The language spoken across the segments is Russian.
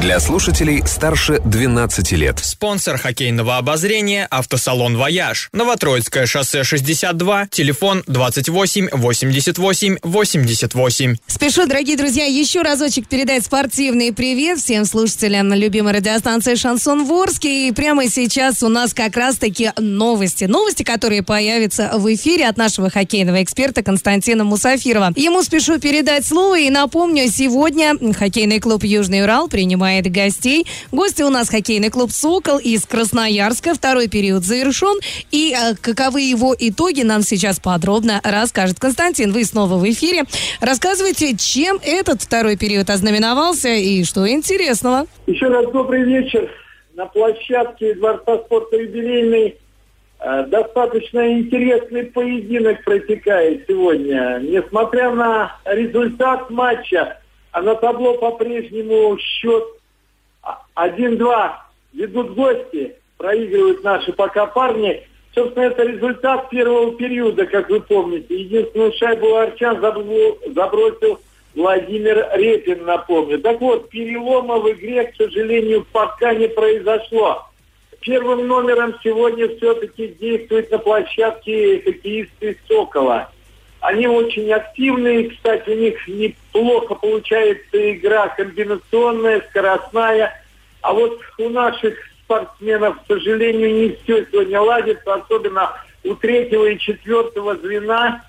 Для слушателей старше 12 лет. Спонсор хоккейного обозрения «Автосалон Вояж». Новотроицкое шоссе 62, телефон 28 88 88. Спешу, дорогие друзья, еще разочек передать спортивный привет всем слушателям на любимой радиостанции «Шансон в Орске». И прямо сейчас у нас как раз-таки новости. Новости, которые появятся в эфире от нашего хоккейного эксперта Константина Мусафирова. Ему спешу передать слово и напомню, сегодня хоккейный клуб «Южный Урал» принимает гостей. Гости у нас хоккейный клуб «Сокол» из Красноярска. Второй период завершен. И э, каковы его итоги нам сейчас подробно расскажет Константин. Вы снова в эфире. Рассказывайте, чем этот второй период ознаменовался и что интересного. Еще раз добрый вечер. На площадке Дворца спорта юбилейный э, достаточно интересный поединок протекает сегодня. Несмотря на результат матча, а на табло по-прежнему счет 1-2 ведут гости, проигрывают наши пока парни. Собственно, это результат первого периода, как вы помните. Единственную шайбу Арчан забросил Владимир Репин, напомню. Так вот, перелома в игре, к сожалению, пока не произошло. Первым номером сегодня все-таки действует на площадке хоккеисты «Сокола». Они очень активные, кстати, у них неплохо получается игра комбинационная, скоростная. А вот у наших спортсменов, к сожалению, не все сегодня ладится, особенно у третьего и четвертого звена.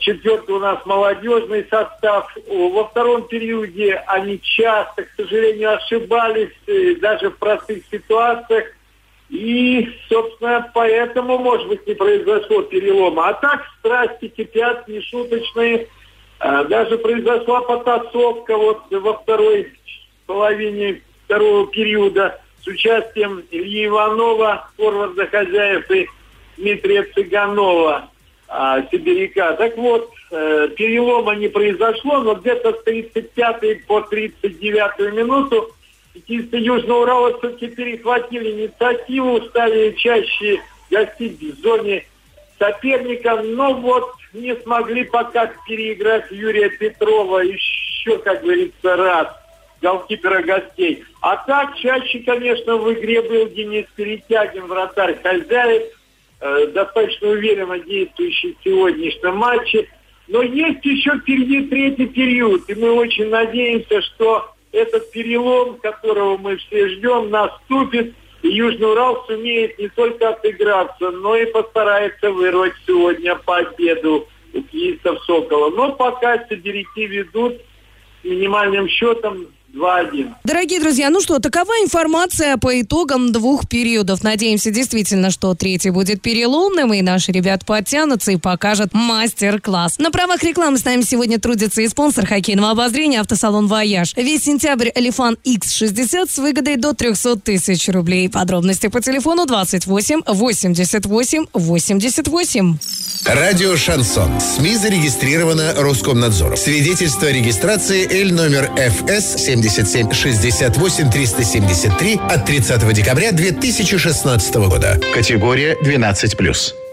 Четвертый у нас молодежный состав. Во втором периоде они часто, к сожалению, ошибались э, даже в простых ситуациях. И, собственно, поэтому, может быть, не произошло перелома. А так страсти кипят, нешуточные. А, даже произошла потасовка вот во второй половине второго периода с участием Ильи Иванова, форварда хозяев и Дмитрия Цыганова, а, сибиряка. Так вот, э, перелома не произошло, но где-то с 35 по 39 минуту Урала все-таки перехватили инициативу, стали чаще гостить в зоне соперника, но вот не смогли пока переиграть Юрия Петрова еще, как говорится, раз голкипера гостей. А так чаще, конечно, в игре был Денис Перетягин, вратарь хозяев, э, достаточно уверенно действующий в сегодняшнем матче. Но есть еще впереди третий период, и мы очень надеемся, что этот перелом, которого мы все ждем, наступит. И Южный Урал сумеет не только отыграться, но и постарается вырвать сегодня победу у киевцев Сокола. Но пока сибиряки ведут минимальным счетом 2-1. Дорогие друзья, ну что, такова информация по итогам двух периодов. Надеемся действительно, что третий будет переломным, и наши ребята подтянутся и покажут мастер-класс. На правах рекламы с нами сегодня трудится и спонсор хоккейного обозрения автосалон «Вояж». Весь сентябрь Lifan X60 с выгодой до 300 тысяч рублей. Подробности по телефону 28 88 88. Радио «Шансон». СМИ зарегистрировано Роскомнадзором. Свидетельство о регистрации Л номер ФС 77 68 373 от 30 декабря 2016 года. Категория 12+.